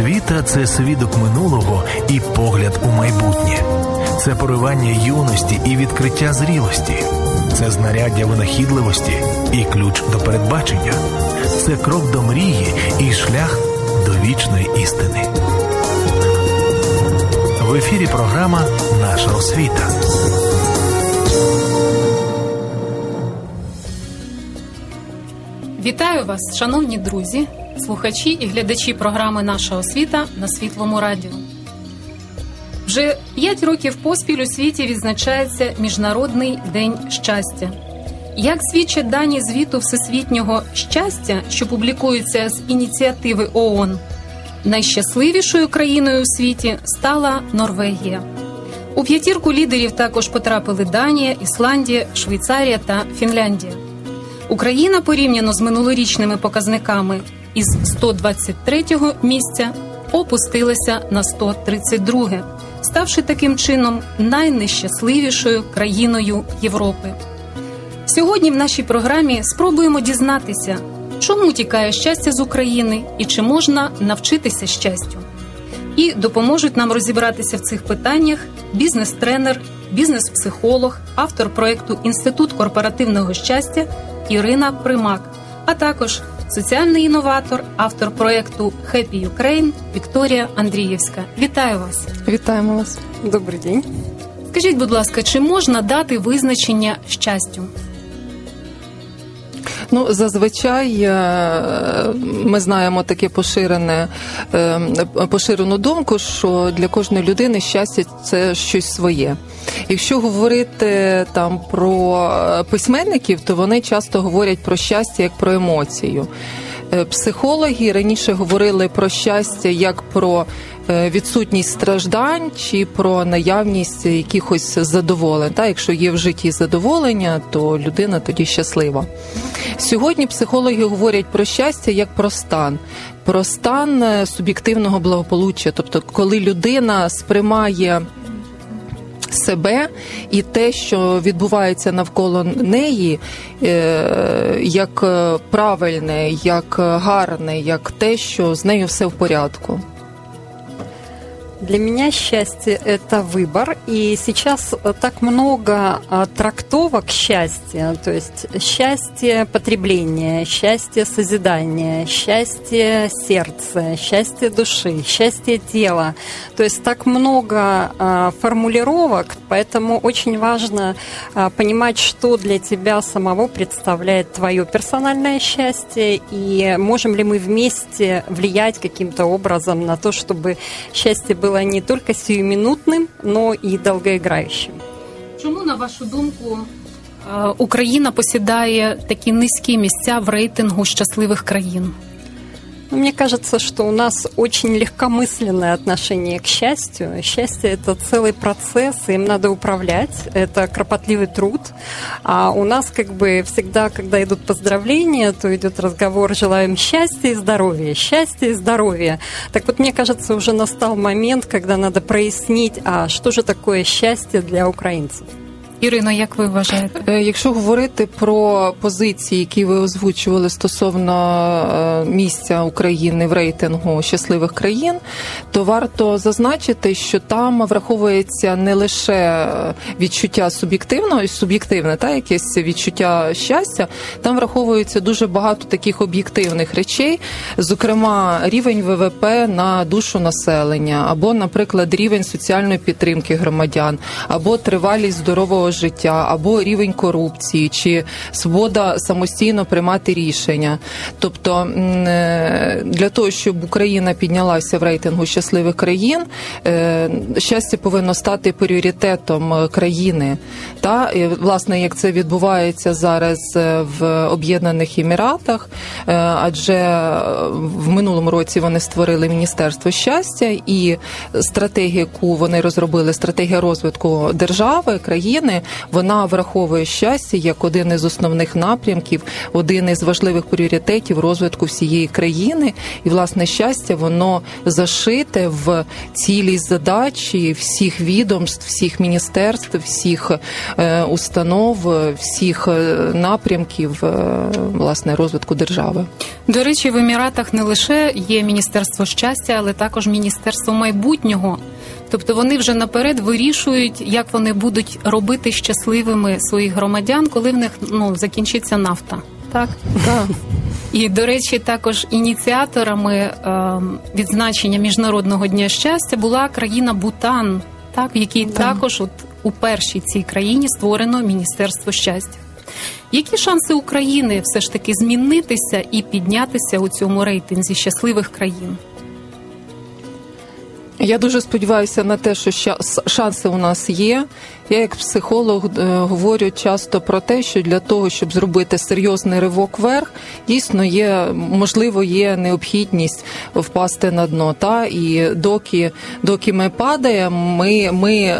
Освіта це свідок минулого і погляд у майбутнє, це поривання юності і відкриття зрілості, це знаряддя винахідливості і ключ до передбачення, це крок до мрії і шлях до вічної істини. В ефірі програма Наша освіта. Вітаю вас, шановні друзі, слухачі і глядачі програми Наша освіта на світлому радіо. Вже п'ять років поспіль у світі відзначається Міжнародний день щастя. Як свідчать дані звіту Всесвітнього щастя, що публікується з ініціативи ООН, найщасливішою країною у світі стала Норвегія. У п'ятірку лідерів також потрапили Данія, Ісландія, Швейцарія та Фінляндія. Україна порівняно з минулорічними показниками із 123-го місця опустилася на 132-ге, ставши таким чином найнещасливішою країною Європи. Сьогодні в нашій програмі спробуємо дізнатися, чому тікає щастя з України і чи можна навчитися щастю. І допоможуть нам розібратися в цих питаннях бізнес-тренер, бізнес-психолог, автор проєкту Інститут корпоративного щастя Ірина Примак, а також соціальний інноватор, автор проєкту Happy Ukraine Вікторія Андрієвська. Вітаю вас! Вітаємо вас. Добрий день. Скажіть, будь ласка, чи можна дати визначення щастю? Ну, зазвичай е, ми знаємо таке поширене е, поширену думку, що для кожної людини щастя це щось своє. Якщо говорити там про письменників, то вони часто говорять про щастя як про емоцію. Е, психологи раніше говорили про щастя як про відсутність страждань чи про наявність якихось задоволень. Та якщо є в житті задоволення, то людина тоді щаслива. Сьогодні психологи говорять про щастя як про стан, про стан суб'єктивного благополуччя, тобто, коли людина сприймає. Себе і те, що відбувається навколо неї, як правильне, як гарне, як те, що з нею все в порядку. Для меня счастье – это выбор, и сейчас так много трактовок счастья, то есть счастье потребления, счастье созидания, счастье сердца, счастье души, счастье тела. То есть так много формулировок, поэтому очень важно понимать, что для тебя самого представляет твое персональное счастье, и можем ли мы вместе влиять каким-то образом на то, чтобы счастье было было не только сиюминутным, но и долгоиграющим. Чому, на вашу думку, Україна посідає такі низькі місця в рейтингу щасливих країн? Ну, мне кажется, что у нас очень легкомысленное отношение к счастью. Счастье – это целый процесс, им надо управлять, это кропотливый труд. А у нас как бы всегда, когда идут поздравления, то идет разговор «желаем счастья и здоровья, счастья и здоровья». Так вот, мне кажется, уже настал момент, когда надо прояснить, а что же такое счастье для украинцев. Ірино, як ви вважаєте? Якщо говорити про позиції, які ви озвучували стосовно місця України в рейтингу щасливих країн, то варто зазначити, що там враховується не лише відчуття суб'єктивного, суб'єктивне, та якесь відчуття щастя, там враховується дуже багато таких об'єктивних речей, зокрема, рівень ВВП на душу населення, або, наприклад, рівень соціальної підтримки громадян, або тривалість здорового життя, або рівень корупції, чи свобода самостійно приймати рішення. Тобто для того, щоб Україна піднялася в рейтингу щасливих країн, щастя повинно стати пріоритетом країни. Та і, власне, як це відбувається зараз в Об'єднаних Еміратах, адже в минулому році вони створили міністерство щастя і стратегію, вони розробили, стратегія розвитку держави країни. Вона враховує щастя як один із основних напрямків, один із важливих пріоритетів розвитку всієї країни. І власне щастя, воно зашите в цілі задачі всіх відомств, всіх міністерств, всіх е, установ, всіх е, напрямків власне розвитку держави. До речі, в Еміратах не лише є міністерство щастя, але також міністерство майбутнього. Тобто вони вже наперед вирішують, як вони будуть робити щасливими своїх громадян, коли в них ну закінчиться нафта. Так так. І до речі, також ініціаторами е, відзначення міжнародного дня щастя була країна Бутан, так в якій так. також от у першій цій країні створено міністерство щастя. Які шанси України все ж таки змінитися і піднятися у цьому рейтинзі щасливих країн? Я дуже сподіваюся на те, що шанси у нас є. Я, як психолог, е, говорю часто про те, що для того, щоб зробити серйозний ривок вверх, дійсно є можливо, є необхідність впасти на дно. Та і доки доки ми падаємо, ми ми е,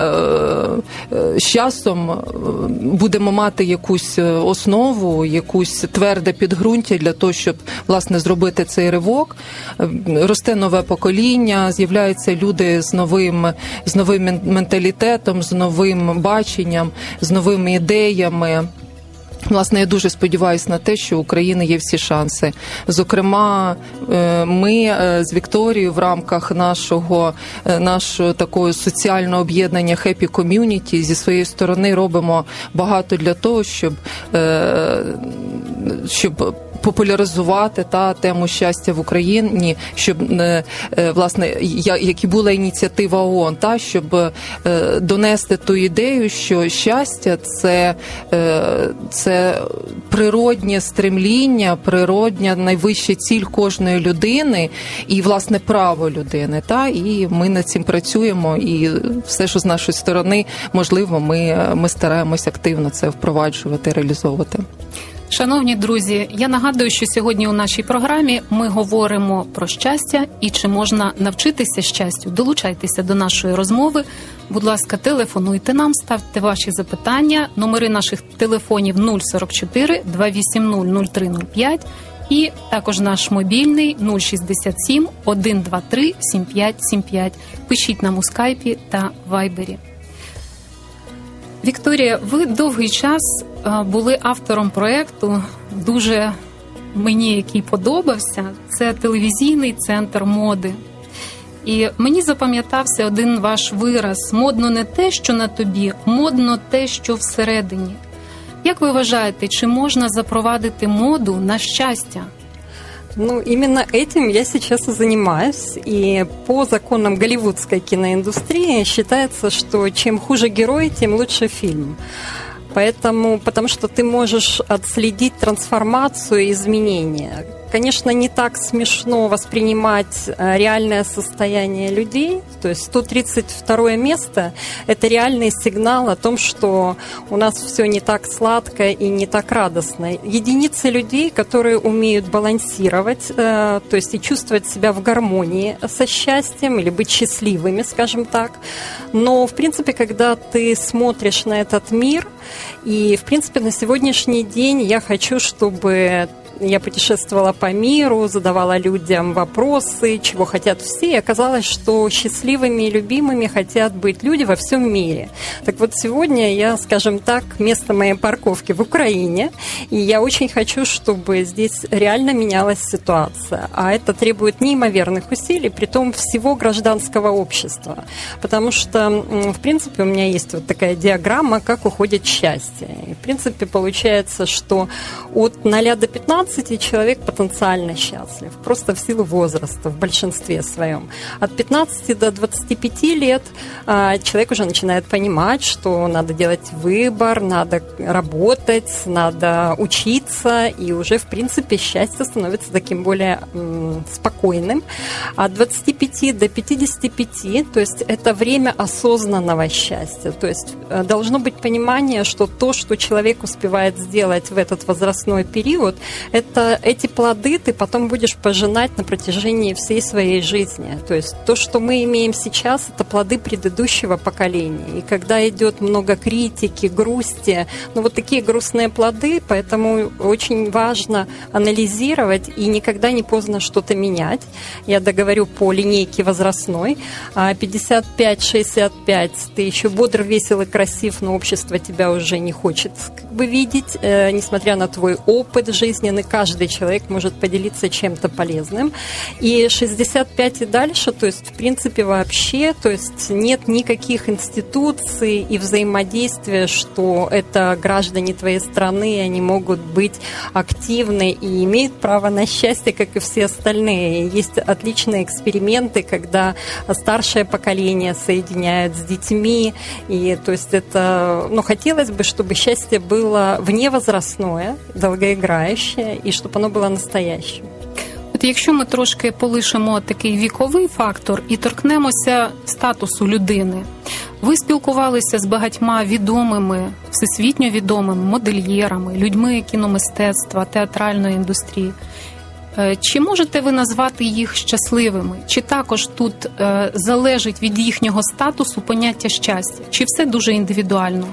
е, з часом будемо мати якусь основу, якусь тверде підґрунтя для того, щоб власне зробити цей ривок. Росте нове покоління, з'являються люди з новим з новим менталітетом, з новим баченням, з новими ідеями. Власне, я дуже сподіваюся на те, що у України є всі шанси. Зокрема, е, ми е, з Вікторією в рамках нашого е, нашого такого соціального об'єднання Happy Community зі своєї сторони робимо багато для того, щоб щоб популяризувати та тему щастя в Україні, щоб е, е, власне як і була ініціатива ООН, та щоб е, донести ту ідею, що щастя це, це природнє стремління, природня найвища ціль кожної людини і власне право людини. Та і ми над цим працюємо, і все, що з нашої сторони можливо, ми, ми стараємось активно це впроваджувати, реалізовувати. Шановні друзі, я нагадую, що сьогодні у нашій програмі ми говоримо про щастя і чи можна навчитися щастю. Долучайтеся до нашої розмови. Будь ласка, телефонуйте нам, ставте ваші запитання. Номери наших телефонів 044 280 0305 і також наш мобільний 067 123 7575. Пишіть нам у скайпі та вайбері. Вікторія, ви довгий час були автором проєкту, дуже мені який подобався. Це телевізійний центр моди. І мені запам'ятався один ваш вираз: модно не те, що на тобі, модно те, що всередині. Як ви вважаєте, чи можна запровадити моду на щастя? Ну, именно этим я сейчас и занимаюсь. И по законам голливудской киноиндустрии считается, что чем хуже герой, тем лучше фильм. Поэтому, потому что ты можешь отследить трансформацию и изменения конечно, не так смешно воспринимать э, реальное состояние людей. То есть 132 место – это реальный сигнал о том, что у нас все не так сладко и не так радостно. Единицы людей, которые умеют балансировать, э, то есть и чувствовать себя в гармонии со счастьем или быть счастливыми, скажем так. Но, в принципе, когда ты смотришь на этот мир, и, в принципе, на сегодняшний день я хочу, чтобы я путешествовала по миру, задавала людям вопросы, чего хотят все, и оказалось, что счастливыми и любимыми хотят быть люди во всем мире. Так вот, сегодня я, скажем так, место моей парковки в Украине, и я очень хочу, чтобы здесь реально менялась ситуация. А это требует неимоверных усилий, при том всего гражданского общества. Потому что, в принципе, у меня есть вот такая диаграмма, как уходит счастье. И, в принципе, получается, что от 0 до 15 15 человек потенциально счастлив, просто в силу возраста, в большинстве своем. От 15 до 25 лет а, человек уже начинает понимать, что надо делать выбор, надо работать, надо учиться, и уже, в принципе, счастье становится таким более спокойным. От 25 до 55, то есть это время осознанного счастья. То есть э, должно быть понимание, что то, что человек успевает сделать в этот возрастной период, это, эти плоды ты потом будешь пожинать на протяжении всей своей жизни. То есть то, что мы имеем сейчас, это плоды предыдущего поколения. И когда идет много критики, грусти, ну вот такие грустные плоды, поэтому очень важно анализировать и никогда не поздно что-то менять. Я договорю по линейке возрастной. 55-65 а ты еще бодр, весел и красив, но общество тебя уже не хочет как бы видеть, э, несмотря на твой опыт жизненный, каждый человек может поделиться чем-то полезным. И 65 и дальше, то есть, в принципе, вообще, то есть нет никаких институций и взаимодействия, что это граждане твоей страны, и они могут быть активны и имеют право на счастье, как и все остальные. Есть отличные эксперименты, когда старшее поколение соединяют с детьми, и то есть это, ну, хотелось бы, чтобы счастье было вневозрастное, долгоиграющее, і щоб воно було настоящим. От якщо ми трошки полишимо такий віковий фактор і торкнемося статусу людини, ви спілкувалися з багатьма відомими, всесвітньо відомими модельєрами, людьми кіномистецтва, театральної індустрії. Е, чи можете ви назвати їх щасливими? Чи також тут е, залежить від їхнього статусу поняття щастя? Чи все дуже індивідуально?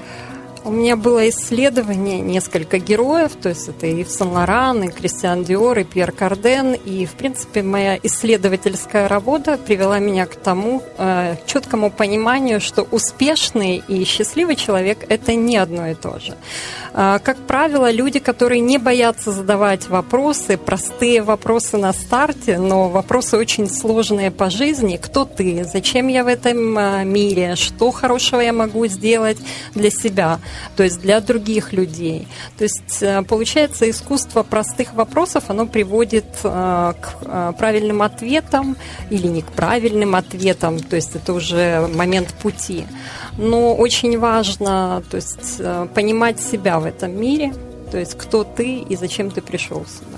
У меня было исследование, несколько героев, то есть это и Сен Лоран, и Кристиан Диор, и Пьер Карден, и, в принципе, моя исследовательская работа привела меня к тому э, четкому пониманию, что успешный и счастливый человек – это не одно и то же. Э, как правило, люди, которые не боятся задавать вопросы, простые вопросы на старте, но вопросы очень сложные по жизни. Кто ты? Зачем я в этом э, мире? Что хорошего я могу сделать для себя? то есть для других людей. То есть э, получается искусство простых вопросов, оно приводит э, к э, правильным ответам или не к правильным ответам, то есть это уже момент пути. Но очень важно то есть, понимать себя в этом мире, то есть кто ты и зачем ты пришел сюда.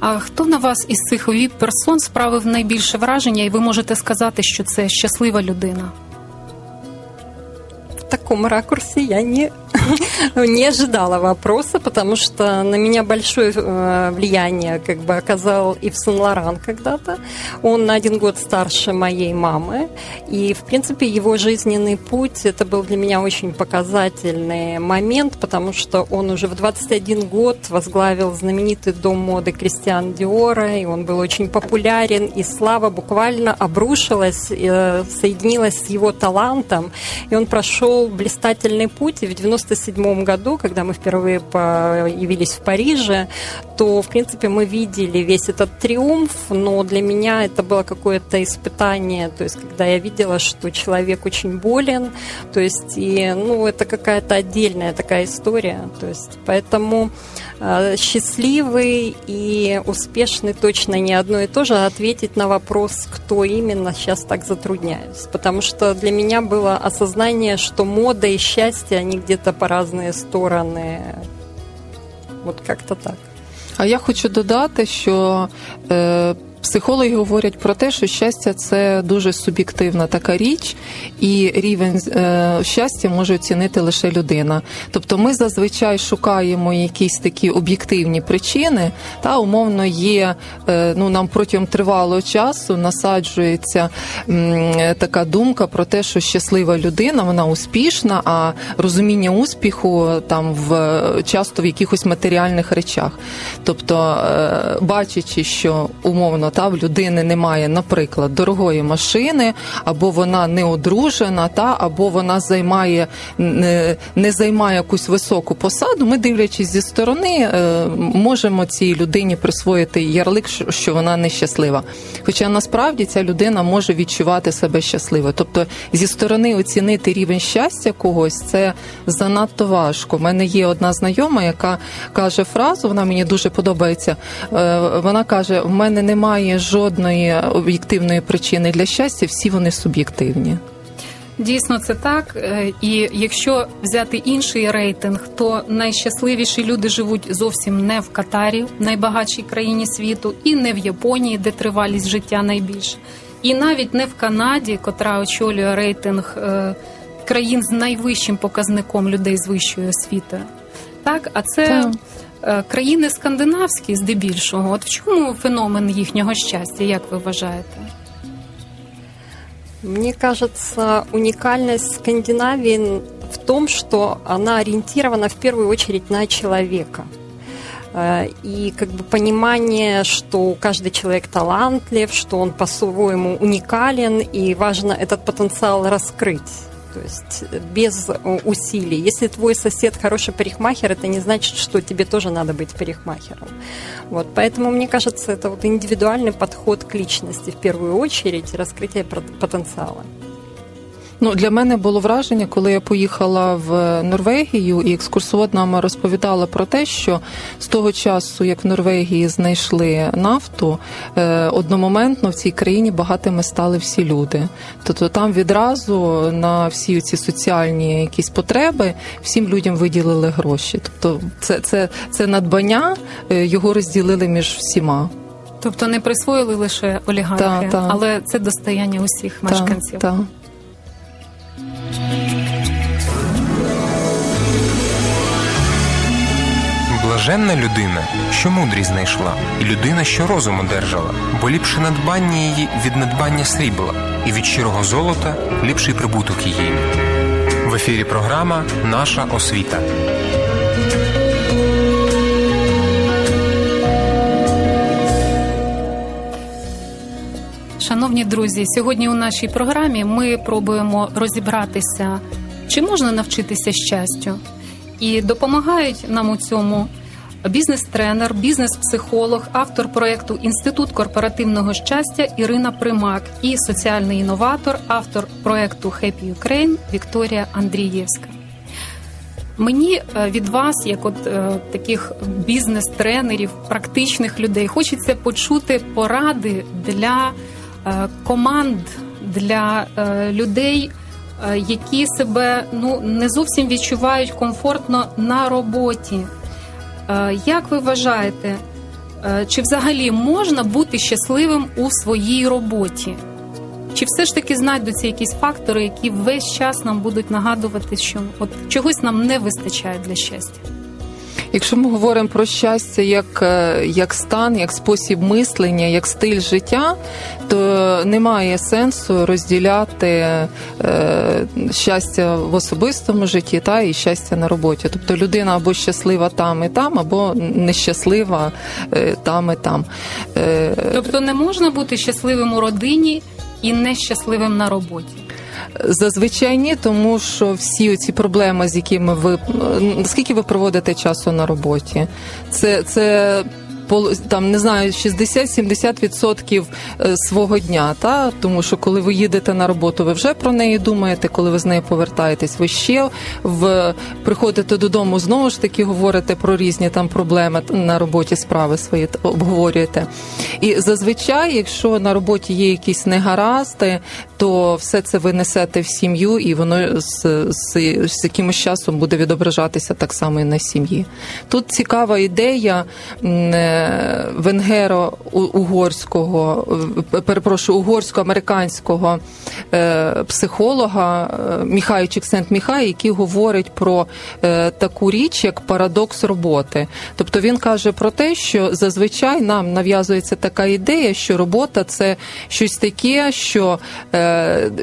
А хто на вас із цих віп персон справив найбільше враження, і ви можете сказати, що це щаслива людина? Таком ракурсе я не не ожидала вопроса, потому что на меня большое э, влияние как бы оказал Ив Сен-Лоран когда-то. Он на один год старше моей мамы. И, в принципе, его жизненный путь, это был для меня очень показательный момент, потому что он уже в 21 год возглавил знаменитый дом моды Кристиан Диора, и он был очень популярен, и слава буквально обрушилась, э, соединилась с его талантом, и он прошел блистательный путь, и в 90 1997 году, когда мы впервые появились в Париже, то, в принципе, мы видели весь этот триумф, но для меня это было какое-то испытание, то есть, когда я видела, что человек очень болен, то есть, и, ну, это какая-то отдельная такая история, то есть, поэтому э, счастливый и успешный точно не одно и то же, а ответить на вопрос, кто именно, сейчас так затрудняюсь, потому что для меня было осознание, что мода и счастье, они где-то по разные стороны. Вот как-то так. А я хочу додати, що е, Психологи говорять про те, що щастя це дуже суб'єктивна така річ, і рівень е, щастя може оцінити лише людина. Тобто ми зазвичай шукаємо якісь такі об'єктивні причини, та умовно є е, ну нам протягом тривалого часу насаджується така думка про те, що щаслива людина, вона успішна, а розуміння успіху там в часто в якихось матеріальних речах. Тобто, е, бачачи, що умовно та в людини немає, наприклад, дорогої машини, або вона не одружена, та або вона займає не, не займає якусь високу посаду. Ми, дивлячись зі сторони, е, можемо цій людині присвоїти ярлик, що вона нещаслива. Хоча насправді ця людина може відчувати себе щасливо. Тобто зі сторони оцінити рівень щастя когось це занадто важко. У мене є одна знайома, яка каже фразу, вона мені дуже подобається. Е, вона каже: в мене немає немає жодної об'єктивної причини для щастя, всі вони суб'єктивні. Дійсно, це так. Е, і якщо взяти інший рейтинг, то найщасливіші люди живуть зовсім не в Катарі, найбагатшій країні світу, і не в Японії, де тривалість життя найбільша, і навіть не в Канаді, котра очолює рейтинг е, країн з найвищим показником людей з вищою освітою. Так, а це. Так країни скандинавські, здебільшого, от в чому феномен їхнього щастя, як ви вважаєте? Мне кажется, уникальность Скандинавии в том, что она ориентирована в первую очередь на человека – Э, и как бы понимание, что каждый человек талантлив, что он по-своему уникален, и важно этот потенциал раскрыть. То есть без э, усилий. Если твой сосед хороший парикмахер, это не значит, что тебе тоже надо быть парикмахером. Вот, поэтому, мне кажется, это вот индивидуальный подход к личности в первую очередь, раскрытие потенциала. Ну для мене було враження, коли я поїхала в Норвегію, і екскурсовод нам розповідала про те, що з того часу, як в Норвегії знайшли нафту, е, одномоментно в цій країні багатими стали всі люди. Тобто там відразу на всі ці соціальні якісь потреби всім людям виділили гроші. Тобто, це це, це надбання е, його розділили між всіма. Тобто не присвоїли лише олігархи, та, та. але це достояння усіх мешканців. Та, Блаженна людина, що мудрість знайшла, і людина, що розум одержала, бо ліпше надбання її від надбання срібла, і від щирого золота ліпший прибуток її. В ефірі програма Наша освіта. Шановні друзі, сьогодні у нашій програмі ми пробуємо розібратися, чи можна навчитися щастю, і допомагають нам у цьому бізнес-тренер, бізнес-психолог, автор проєкту Інститут корпоративного щастя Ірина Примак і соціальний інноватор, автор проєкту Happy Ukraine Вікторія Андрієвська. Мені е, від вас, як от е, таких бізнес-тренерів, практичних людей, хочеться почути поради для команд, для людей, які себе ну не зовсім відчувають комфортно на роботі. Е, як ви вважаєте, е, чи взагалі можна бути щасливим у своїй роботі? Чи все ж таки знайдуться якісь фактори, які весь час нам будуть нагадувати, що от чогось нам не вистачає для щастя? Якщо ми говоримо про щастя як е, як стан, як спосіб мислення, як стиль життя, то немає сенсу розділяти е, щастя в особистому житті та і щастя на роботі. Тобто людина або щаслива там і там, або нещаслива е, там і там. Е, тобто не можна бути щасливим у родині і нещасливим на роботі. Зазвичай ні, тому що всі ці проблеми, з якими ви скільки ви проводите часу на роботі, це це там не знаю 60-70% е, свого дня. Та тому що коли ви їдете на роботу, ви вже про неї думаєте. Коли ви з нею повертаєтесь, ви ще в приходите додому, знову ж таки говорите про різні там проблеми на роботі, справи свої обговорюєте. І зазвичай, якщо на роботі є якісь негаразди, то все це ви несете в сім'ю, і воно з, з, з якимось часом буде відображатися так само і на сім'ї. Тут цікава ідея венгеро-угорського, перепрошую, угорсько-американського е, психолога е, Міхаю Чіксент Міхай, який говорить про е, таку річ, як парадокс роботи. Тобто він каже про те, що зазвичай нам нав'язується така ідея, що робота це щось таке, що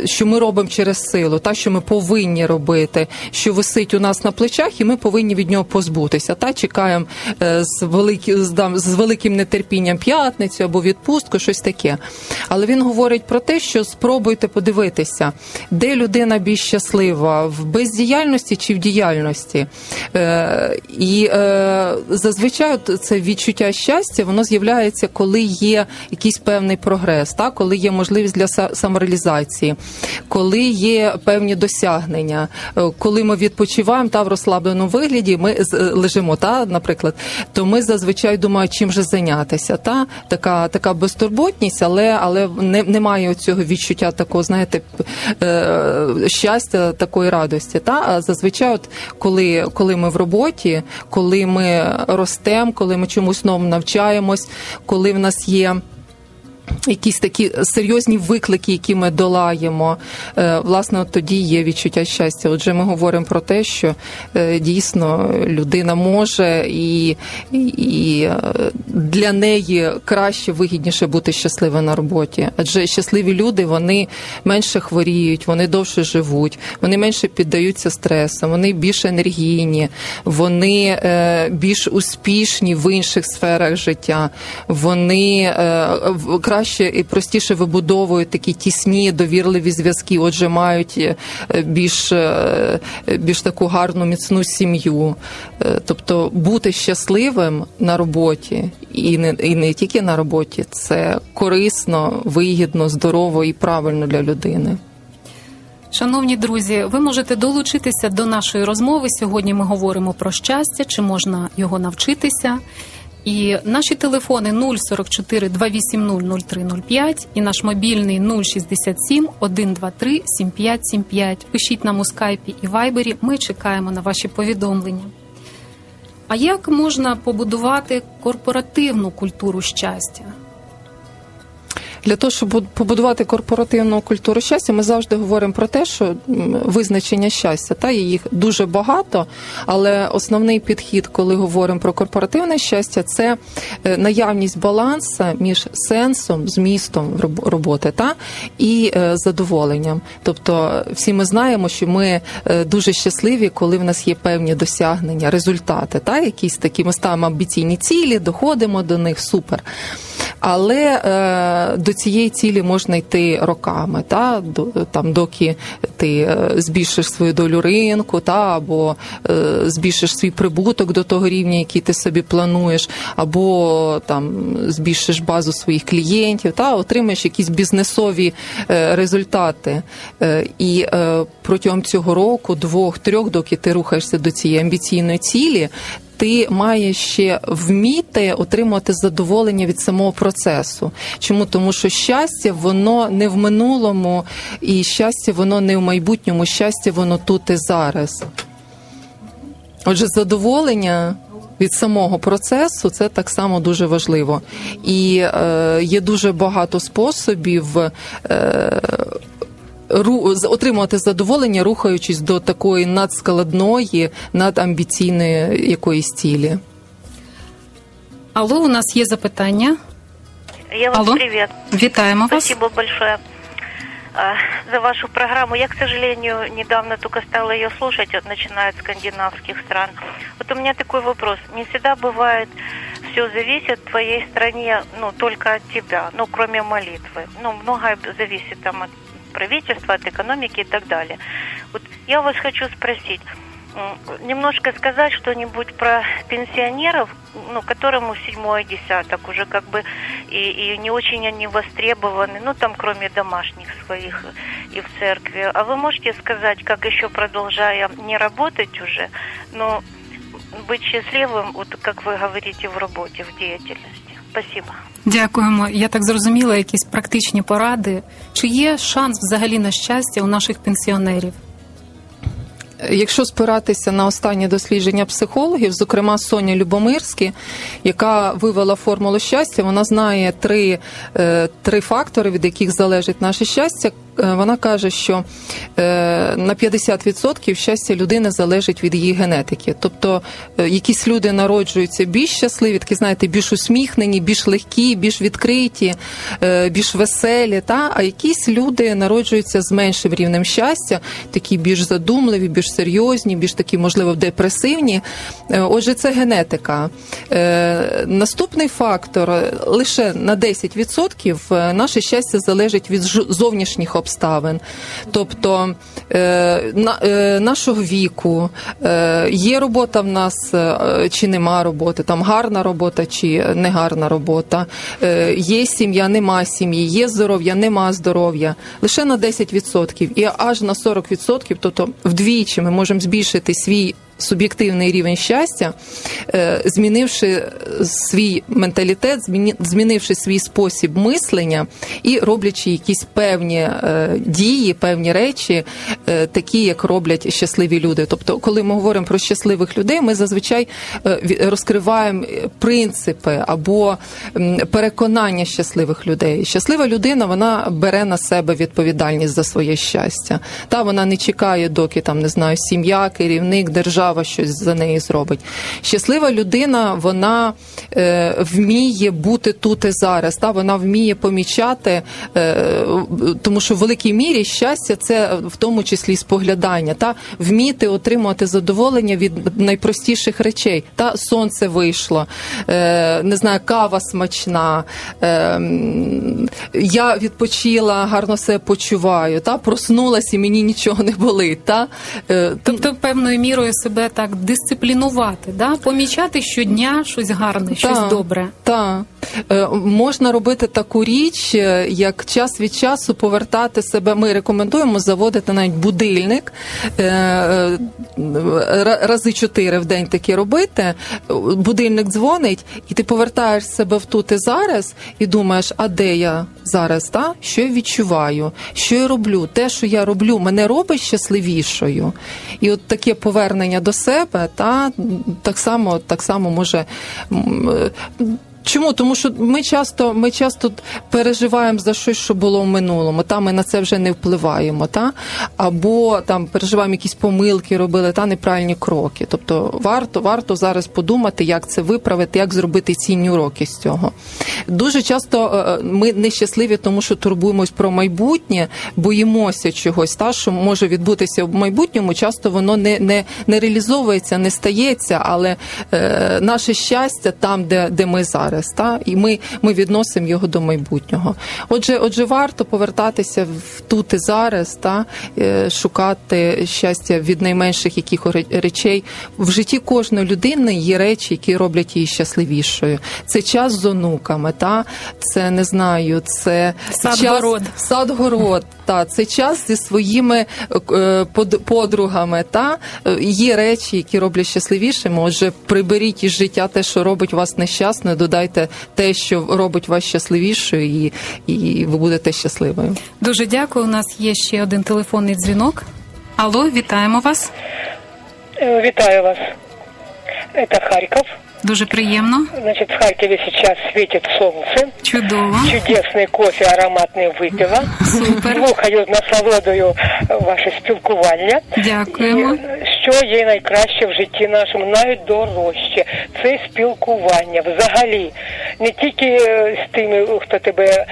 що ми робимо через силу, та що ми повинні робити, що висить у нас на плечах, і ми повинні від нього позбутися. Та чекаємо з великі з великим нетерпінням п'ятницю або відпустку, щось таке. Але він говорить про те, що спробуйте подивитися, де людина більш щаслива в бездіяльності чи в діяльності. Е, І е, зазвичай це відчуття щастя, воно з'являється, коли є якийсь певний прогрес, так? коли є можливість для самореалізації, коли є певні досягнення, е, коли ми відпочиваємо та в розслабленому вигляді, ми лежимо, та, наприклад, то ми зазвичай думаємо, чим же зайнятися. Та така така безтурботність, але але не, немає цього відчуття такого, знаєте, е, щастя, такої радості. Та а зазвичай, от коли, коли ми в роботі, коли ми ростемо, коли ми чомусь новому навчаємось, коли в нас є. Якісь такі серйозні виклики, які ми долаємо, е, власне, от тоді є відчуття щастя. Отже, ми говоримо про те, що е, дійсно людина може і, і е, для неї краще вигідніше бути щасливою на роботі. Адже щасливі люди вони менше хворіють, вони довше живуть, вони менше піддаються стресам, вони більш енергійні, вони більш успішні в інших сферах життя, вони краще і простіше вибудовують такі тісні довірливі зв'язки. Отже, мають е, більш е, більш таку гарну міцну сім'ю. Е, тобто бути щасливим на роботі і не і не тільки на роботі, це корисно, вигідно, здорово і правильно для людини. Шановні друзі, ви можете долучитися до нашої розмови. Сьогодні ми говоримо про щастя, чи можна його навчитися. І наші телефони 044 280 0305 і наш мобільний 067 123 7575. Пишіть нам у скайпі і вайбері. Ми чекаємо на ваші повідомлення. А як можна побудувати корпоративну культуру щастя? Для того, щоб побудувати корпоративну культуру щастя, ми завжди говоримо про те, що визначення щастя та їх дуже багато, але основний підхід, коли говоримо про корпоративне щастя, це е, наявність балансу між сенсом, змістом роботи та і е, задоволенням. Тобто, всі ми знаємо, що ми е, дуже щасливі, коли в нас є певні досягнення, результати, та якісь такі ми ставимо амбіційні цілі, доходимо до них супер. Але до цієї цілі можна йти роками, та? Там, доки ти е, збільшиш свою долю ринку, та? Або е, збільшиш свій прибуток до того рівня, який ти собі плануєш, або там збільшиш базу своїх клієнтів, та? Отримаєш якісь бізнесові е, результати. І протягом цього року, двох-трьох, доки ти рухаєшся до цієї амбіційної цілі, ти маєш ще вміти отримувати задоволення від самого процесу. Чому? Тому що щастя, воно не в минулому, і щастя, воно не в майбутньому, щастя, воно тут і зараз. Отже, задоволення. Від самого процесу це так само дуже важливо, і е, є дуже багато способів е, отримувати задоволення, рухаючись до такої надскладної, надамбіційної якоїсь цілі. Алло, у нас є запитання. Я вас Алло. привет. Вітаємо вас. Спасибо большое за вашу программу. Я, к сожалению, недавно только стала ее слушать, вот, начиная от скандинавских стран. Вот у меня такой вопрос. Не всегда бывает все зависит в твоей стране, ну, только от тебя, ну, кроме молитвы. Ну, многое зависит там от правительства, от экономики и так далее. Вот я вас хочу спросить, немножко сказать что-нибудь про пенсионеров, ну, которому седьмой десяток уже как бы и, и не очень они востребованы, ну, там, кроме домашних своих и в церкви. А вы можете сказать, как еще продолжая не работать уже, но быть счастливым, вот как вы говорите, в работе, в деятельности? Спасибо. Дякуємо. Я так зрозуміла, якісь практичні поради. Чи є шанс взагалі на щастя у наших пенсіонерів? Якщо спиратися на останнє дослідження психологів, зокрема Соня Любомирські, яка вивела формулу щастя, вона знає три, е, три фактори, від яких залежить наше щастя. Е, вона каже, що е, на 50% щастя людини залежить від її генетики. Тобто е, якісь люди народжуються більш щасливі, такі знаєте, більш усміхнені, більш легкі, більш відкриті, більш веселі. Та а якісь люди народжуються з меншим рівнем щастя, такі більш задумливі, більш серйозні, більш такі, можливо, депресивні. Отже, це генетика. Наступний фактор лише на 10% наше щастя залежить від зовнішніх обставин обставин, тобто е, е, нашого віку, е, є робота в нас чи нема роботи, там гарна робота чи не гарна робота, є сім'я, нема сім'ї, є здоров'я, нема здоров'я. Лише на 10% і аж на 40%, тобто вдвічі ми можемо збільшити свій суб'єктивний рівень щастя, е, змінивши свій менталітет, змінивши свій спосіб мислення і роблячи якісь певні е, дії, певні речі, е, такі, як роблять щасливі люди. Тобто, коли ми говоримо про щасливих людей, ми зазвичай розкриваємо принципи або переконання щасливих людей. Щаслива людина вона бере на себе відповідальність за своє щастя. Та вона не чекає, доки там не знаю, сім'я, керівник, держава щось за неї зробить. Щаслива людина, вона е, вміє бути тут і зараз. Та вона вміє помічати, е, тому що в великій мірі щастя це в тому числі споглядання, та вміти отримувати задоволення від найпростіших речей. Та сонце вийшло, е, не знаю, кава смачна. Е, я відпочила, гарно себе почуваю, та проснулась і мені нічого не болить. Та? Е, тобто, певною мірою себе так дисциплінувати, да? помічати щодня щось гарне, та, щось добре. Так. Е, можна робити таку річ, е, як час від часу повертати себе. Ми рекомендуємо заводити навіть будильник рази чотири в день таке робити. Будильник дзвонить, і ти повертаєш себе в тут і зараз і думаєш, а де я зараз? Та? Що я відчуваю, що я роблю? Те, що я роблю, мене робить щасливішою. І от таке повернення до себе, та так само так само може Чому? Тому що ми часто ми часто переживаємо за щось, що було в минулому, та ми на це вже не впливаємо, та або там переживаємо якісь помилки, робили та неправильні кроки. Тобто варто варто зараз подумати, як це виправити, як зробити цінні уроки з цього. Дуже часто е, е, ми нещасливі, тому що турбуємось про майбутнє, боїмося чогось, та що може відбутися в майбутньому. Часто воно не не, не реалізовується, не стається, але е, наше щастя там, де, де ми зараз зараз, та і ми ми відносимо його до майбутнього. Отже, отже, варто повертатися в тут і зараз, та е, шукати щастя від найменших яких речей в житті кожної людини. Є речі, які роблять її щасливішою. Це час з онуками, та це не знаю, це сад-город. сад-город, та це час зі своїми е, подругами. Та є речі, які роблять щасливішими. Отже, приберіть із життя те, що робить вас нещасною, додайте те, що робить вас щасливішою, і, і ви будете щасливою. Дуже дякую. У нас є ще один телефонний дзвінок. Алло, вітаємо вас. Е, вітаю вас. Це Харків. Дуже приємно. Значит, в Харькове сейчас светит солнце. Чудово. Чудесный кофе ароматный выпила. Супер. Слухаю, насолодою ваше спілкування. Дякуємо. І що є найкраще в житті нашому, найдорожче. Це спілкування взагалі. Не тільки з тими, хто тебе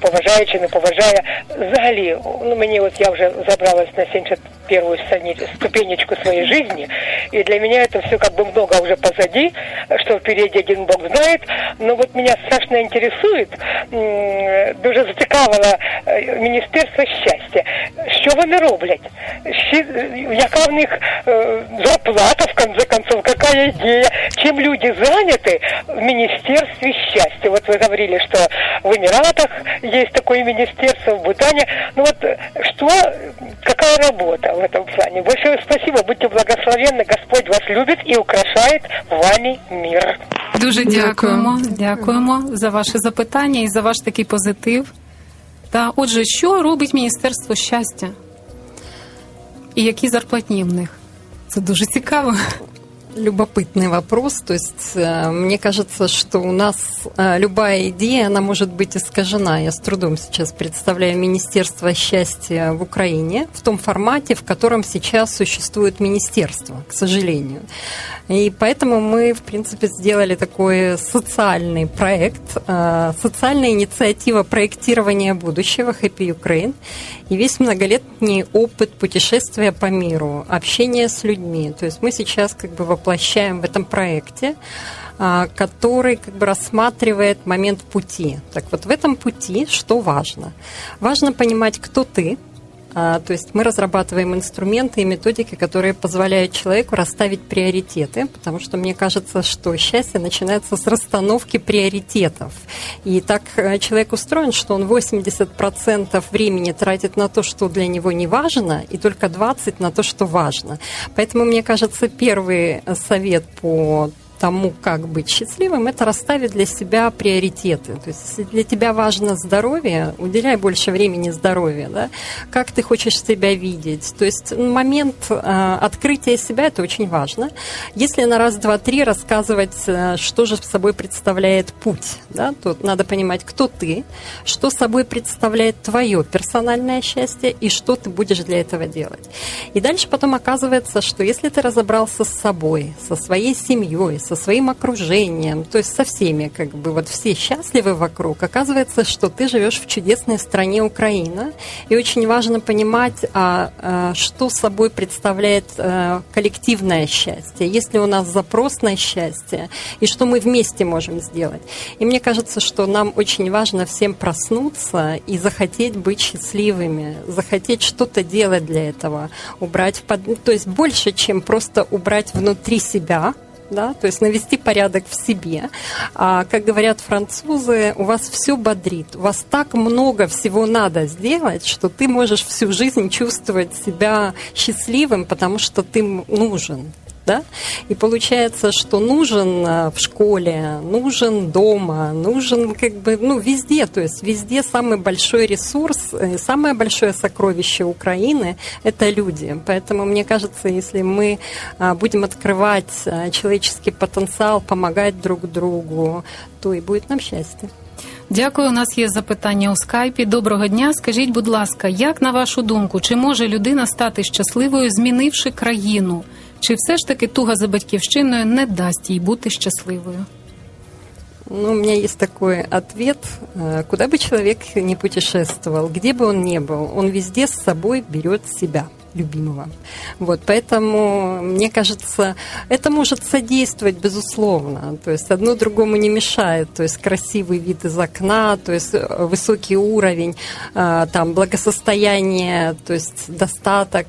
поважає чи не поважає. Взагалі, ну мені от я вже забралась на 71-ю ступенечку своей жизни, и для меня это все как бы много уже позади, что впереди один Бог знает. Но вот меня страшно интересует, дуже зацікавило Міністерство щастя. Що вони роблять? Яка в них зарплата, в конце концов, какая идея? Чем люди заняты в Министерстве счастья? Вот вы говорили, что в Эмиратах есть такое министерство, в Бутане. Ну вот что, какая работа в этом плане? Большое спасибо, будьте благословенны, Господь вас любит и украшает вами мир. Дуже дякуємо. Дякуємо за ваше запитання і за ваш такий позитив. Та отже, що робить Міністерство щастя? І які зарплатні в них? Це дуже цікаво. Любопытный вопрос. То есть э, мне кажется, что у нас э, любая идея, она может быть искажена. Я с трудом сейчас представляю Министерство счастья в Украине в том формате, в котором сейчас существует министерство, к сожалению. И поэтому мы, в принципе, сделали такой социальный проект, э, социальная инициатива проектирования будущего Happy Ukraine и весь многолетний опыт путешествия по миру, общения с людьми. То есть мы сейчас как бы воплощаем в этом проекте, а, который как бы рассматривает момент пути. Так вот, в этом пути что важно? Важно понимать, кто ты, А, то есть мы разрабатываем инструменты и методики, которые позволяют человеку расставить приоритеты, потому что мне кажется, что счастье начинается с расстановки приоритетов. И так э, человек устроен, что он 80% времени тратит на то, что для него не важно, и только 20% на то, что важно. Поэтому, мне кажется, первый совет по тому, как быть счастливым, это расставить для себя приоритеты. То есть, если для тебя важно здоровье, уделяй больше времени здоровью. Да? Как ты хочешь себя видеть? То есть, момент э, открытия себя – это очень важно. Если на раз, два, три рассказывать, э, что же собой представляет путь, да, то надо понимать, кто ты, что собой представляет твое персональное счастье и что ты будешь для этого делать. И дальше потом оказывается, что если ты разобрался с собой, со своей семьей, со своим окружением, то есть со всеми, как бы вот все счастливы вокруг, оказывается, что ты живешь в чудесной стране Украина, и очень важно понимать, а, а, что собой представляет а, коллективное счастье, есть ли у нас запрос на счастье, и что мы вместе можем сделать. И мне кажется, что нам очень важно всем проснуться и захотеть быть счастливыми, захотеть что-то делать для этого, убрать, под... то есть больше, чем просто убрать внутри себя, да, то есть навести порядок в себе. А, как говорят французы, у вас все бодрит, у вас так много всего надо сделать, что ты можешь всю жизнь чувствовать себя счастливым, потому что ты нужен да? И получается, что нужен э, в школе, нужен дома, нужен как бы, ну, везде, то есть везде самый большой ресурс, э, самое большое сокровище Украины – это люди. Поэтому, мне кажется, если мы э, будем открывать человеческий потенциал, помогать друг другу, то и будет нам счастье. Дякую. У нас є запитання у скайпі. Доброго дня. Скажіть, будь ласка, як на вашу думку, чи може людина стати щасливою, змінивши країну? Чи все ж таки туга за батьківщиною не дасть їй бути щасливою? Ну, у меня есть такой ответ. Э, куда бы человек ни путешествовал, где бы он ни был, он везде с собой берет себя любимого. Вот, поэтому, мне кажется, это может содействовать, безусловно. То есть одно другому не мешает. То есть красивый вид из окна, то есть э, высокий уровень, э, там, благосостояние, то есть достаток.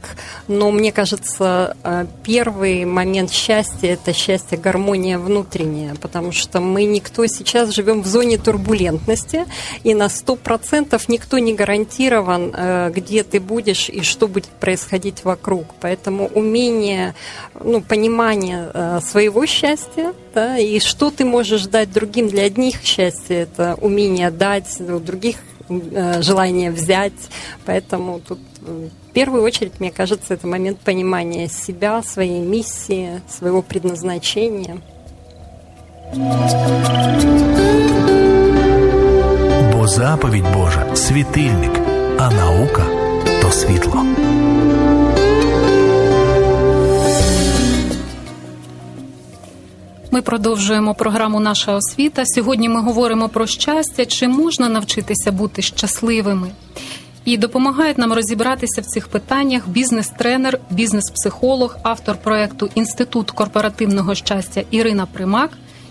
Но мне кажется, э, первый момент счастья – это счастье, гармония внутренняя, потому что мы никто сейчас живем в зоне турбулентности, и на 100% никто не гарантирован, где ты будешь и что будет происходить происходить вокруг. Поэтому умение, ну, понимание э, своего счастья, да, и что ты можешь дать другим для одних счастья, это умение дать, у других э, желание взять. Поэтому тут э, в первую очередь, мне кажется, это момент понимания себя, своей миссии, своего предназначения. Бо заповідь Божа світильник, а наука то світло. Ми продовжуємо програму Наша освіта. Сьогодні ми говоримо про щастя, чи можна навчитися бути щасливими. І допомагають нам розібратися в цих питаннях бізнес-тренер, бізнес-психолог, автор проекту Інститут корпоративного щастя Ірина Примак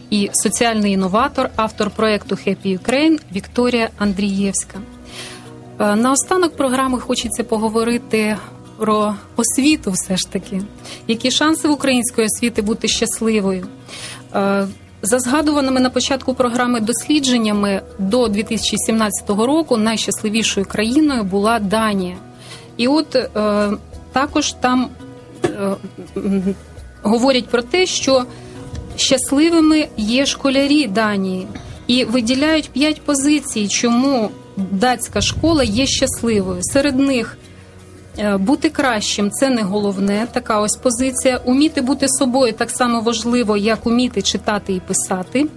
і соціальний інноватор, автор проекту Happy Ukraine Вікторія Андрієвська. Е, наостанок програми хочеться поговорити про освіту, все ж таки, які шанси в української освіти бути щасливою. Е, за згадуваними на початку програми дослідженнями до 2017 року найщасливішою країною була Данія. І от е, також там е, говорять про те, що щасливими є школярі Данії і виділяють п'ять позицій, чому датська школа є щасливою. Серед них бути кращим це не головне. Така ось позиція. Уміти бути собою так само важливо, як уміти читати і писати.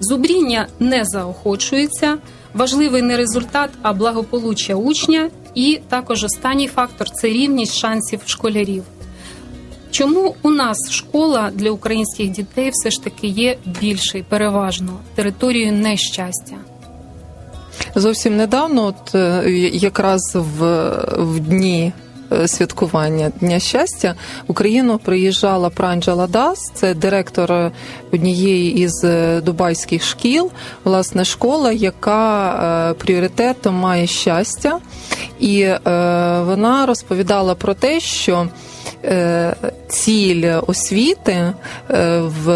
Зубріння не заохочується. Важливий не результат, а благополуччя учня. І також останній фактор це рівність шансів школярів. Чому у нас школа для українських дітей все ж таки є більшою, переважно територією нещастя? Зовсім недавно, от е, якраз в, в дні. Е, святкування Дня щастя в Україну приїжджала Пранджала Дас, це директор однієї із е, дубайських шкіл, власне, школа, яка пріоритетом має щастя. І е, вона розповідала про те, що ціль освіти е, в,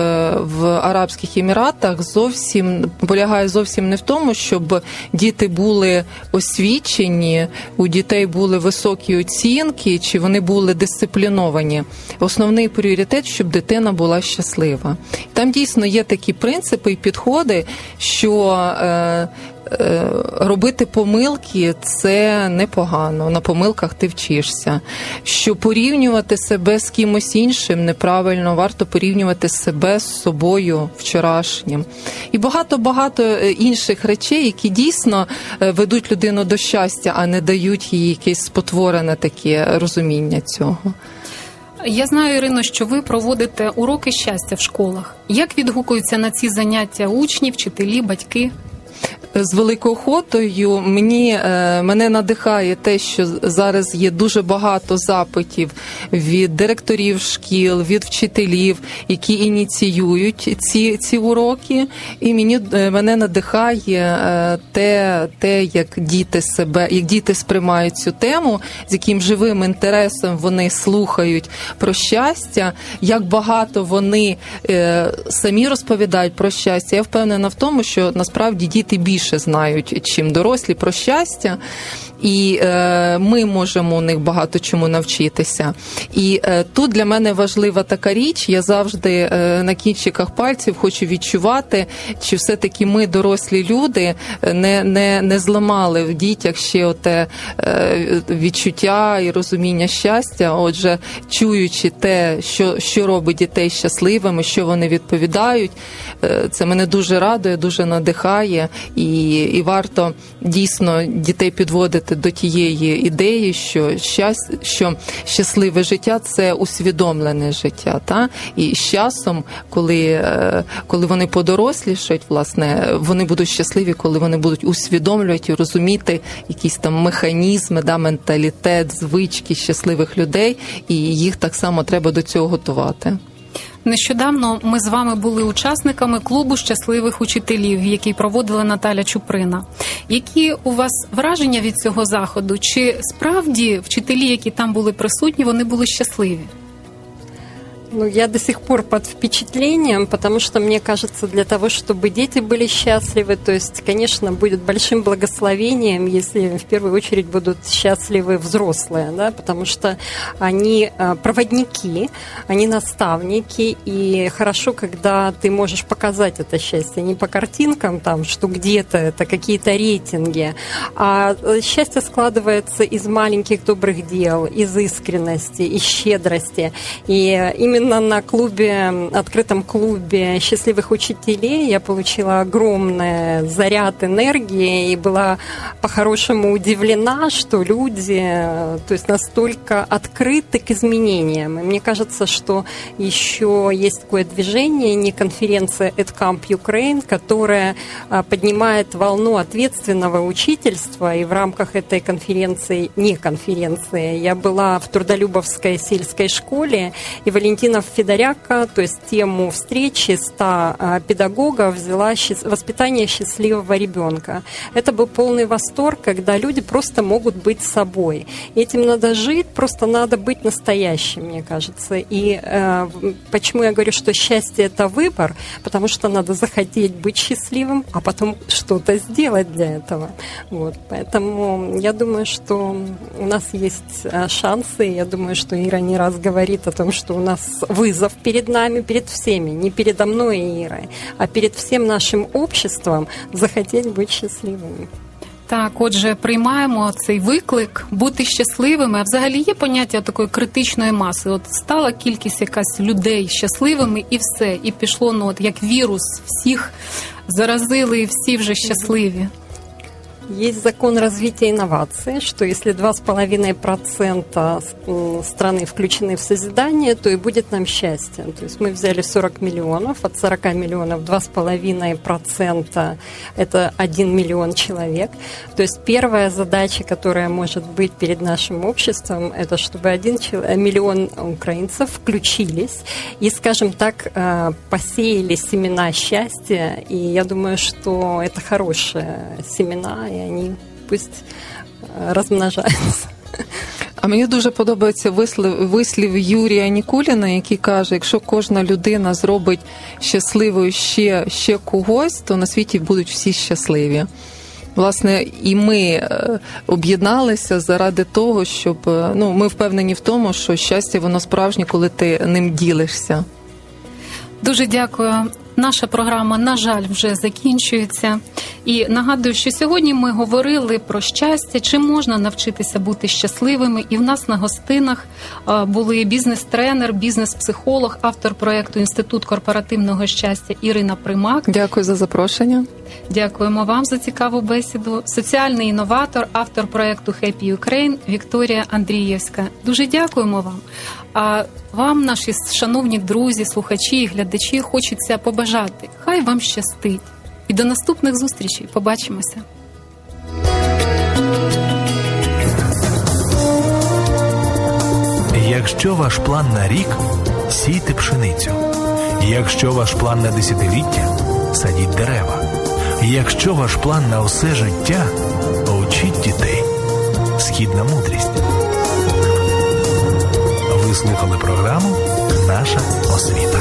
в Арабських Еміратах зовсім полягає зовсім не в тому, щоб діти були освічені, у дітей були високі оцінки, чи вони були дисципліновані. Основний пріоритет, щоб дитина була щаслива. Там дійсно є такі принципи і підходи, що е, е, робити помилки це непогано. На помилках ти вчишся. Що порівнювати себе з кимось іншим неправильно, варто порівнювати себе з собою вчорашнім. І багато-багато е, інших речей, які дійсно е, ведуть людину до щастя, а не дають їй якесь спотворене таке розуміння цього. Я знаю, Ірино, що ви проводите уроки щастя в школах. Як відгукуються на ці заняття учні, вчителі, батьки? З великою охотою. Мені е, мене надихає те, що зараз є дуже багато запитів від директорів шкіл, від вчителів, які ініціюють ці ці уроки. І мені е, мене надихає е, те, те, як діти себе, як діти сприймають цю тему, з яким живим інтересом вони слухають про щастя, як багато вони самі розповідають про щастя. Я впевнена в тому, що насправді діти більше знають, чим дорослі про щастя і е, ми можемо у них багато чому навчитися. І е, тут для мене важлива така річ. Я завжди е, на кінчиках пальців хочу відчувати, чи все-таки ми, дорослі люди, не не, не зламали в дітях ще оте відчуття і розуміння щастя. Отже, чуючи те, що, що робить дітей щасливими, що вони відповідають, це мене дуже радує, дуже надихає, і, і варто дійсно дітей підводити до тієї ідеї, що щас, що щасливе життя це усвідомлене життя. Та? І з часом, коли е, коли вони подорослішають, власне, вони будуть щасливі, коли вони будуть усвідомлювати і розуміти якісь там механізми, да, менталітет, звички щасливих людей, і їх так само треба до цього готувати. Нещодавно ми з вами були учасниками клубу щасливих учителів, який проводила Наталя Чуприна. Які у вас враження від цього заходу? Чи справді вчителі, які там були присутні, вони були щасливі? Ну, я до сих пор под впечатлением, потому что, мне кажется, для того, чтобы дети были счастливы, то есть, конечно, будет большим благословением, если в первую очередь будут счастливы взрослые, да, потому что они а, проводники, они наставники, и хорошо, когда ты можешь показать это счастье не по картинкам, там, что где-то это какие-то рейтинги, а э, счастье складывается из маленьких добрых дел, из искренности, из щедрости, и именно именно на клубе, открытом клубе счастливых учителей я получила огромный заряд энергии и была по-хорошему удивлена, что люди то есть настолько открыты к изменениям. И мне кажется, что еще есть такое движение, не конференция EdCamp Ukraine, которая а, поднимает волну ответственного учительства, и в рамках этой конференции, не конференции, я была в Трудолюбовской сельской школе, и Валентина Валентина Федоряка, то есть тему встречи 100 а, педагогов взяла воспитание счастливого ребенка. Это был полный восторг, когда люди просто могут быть собой. Этим надо жить, просто надо быть настоящим, мне кажется. И э, почему я говорю, что счастье это выбор, потому что надо захотеть быть счастливым, а потом что-то сделать для этого. Вот. Поэтому я думаю, что у нас есть э, шансы. Я думаю, что Ира не раз говорит о том, что у нас вызов перед нами, перед всеми, не передо мной и Ирой, а перед всем нашим обществом захотеть быть счастливыми. Так, отже, приймаємо цей виклик бути щасливими. А взагалі є поняття такої критичної маси. От стала кількість якась людей щасливими, і все, і пішло ну от як вірус, всіх заразили, і всі вже щасливі. Есть закон развития инноваций, что если 2,5% страны включены в созидание, то и будет нам счастье. То есть мы взяли 40 миллионов, от 40 миллионов 2,5% это 1 миллион человек. То есть первая задача, которая может быть перед нашим обществом, это чтобы 1 миллион украинцев включились и, скажем так, э, посеяли семена счастья. И я думаю, что это хорошие семена, и они пусть размножается. А мені дуже подобається вислів вислів Юрія Нікуліна, який каже: якщо кожна людина зробить щасливою ще ще когось, то на світі будуть всі щасливі. Власне, і ми е, об'єдналися заради того, щоб ну ми впевнені в тому, що щастя воно справжнє, коли ти ним ділишся. Дуже дякую. Наша програма, на жаль, вже закінчується. І нагадую, що сьогодні ми говорили про щастя, чи можна навчитися бути щасливими. І в нас на гостинах були бізнес-тренер, бізнес-психолог, автор проекту Інститут корпоративного щастя Ірина Примак. Дякую за запрошення. Дякуємо вам за цікаву бесіду. Соціальний інноватор, автор проекту Happy Ukraine Вікторія Андрієвська. Дуже дякуємо вам. А вам, наші шановні друзі, слухачі і глядачі, хочеться побажати. Хай вам щастить. І до наступних зустрічей. Побачимося. Якщо ваш план на рік сійте пшеницю. Якщо ваш план на десятиліття садіть дерева. Якщо ваш план на усе життя учіть дітей. Східна мудрість. Ви слухали програму Наша освіта.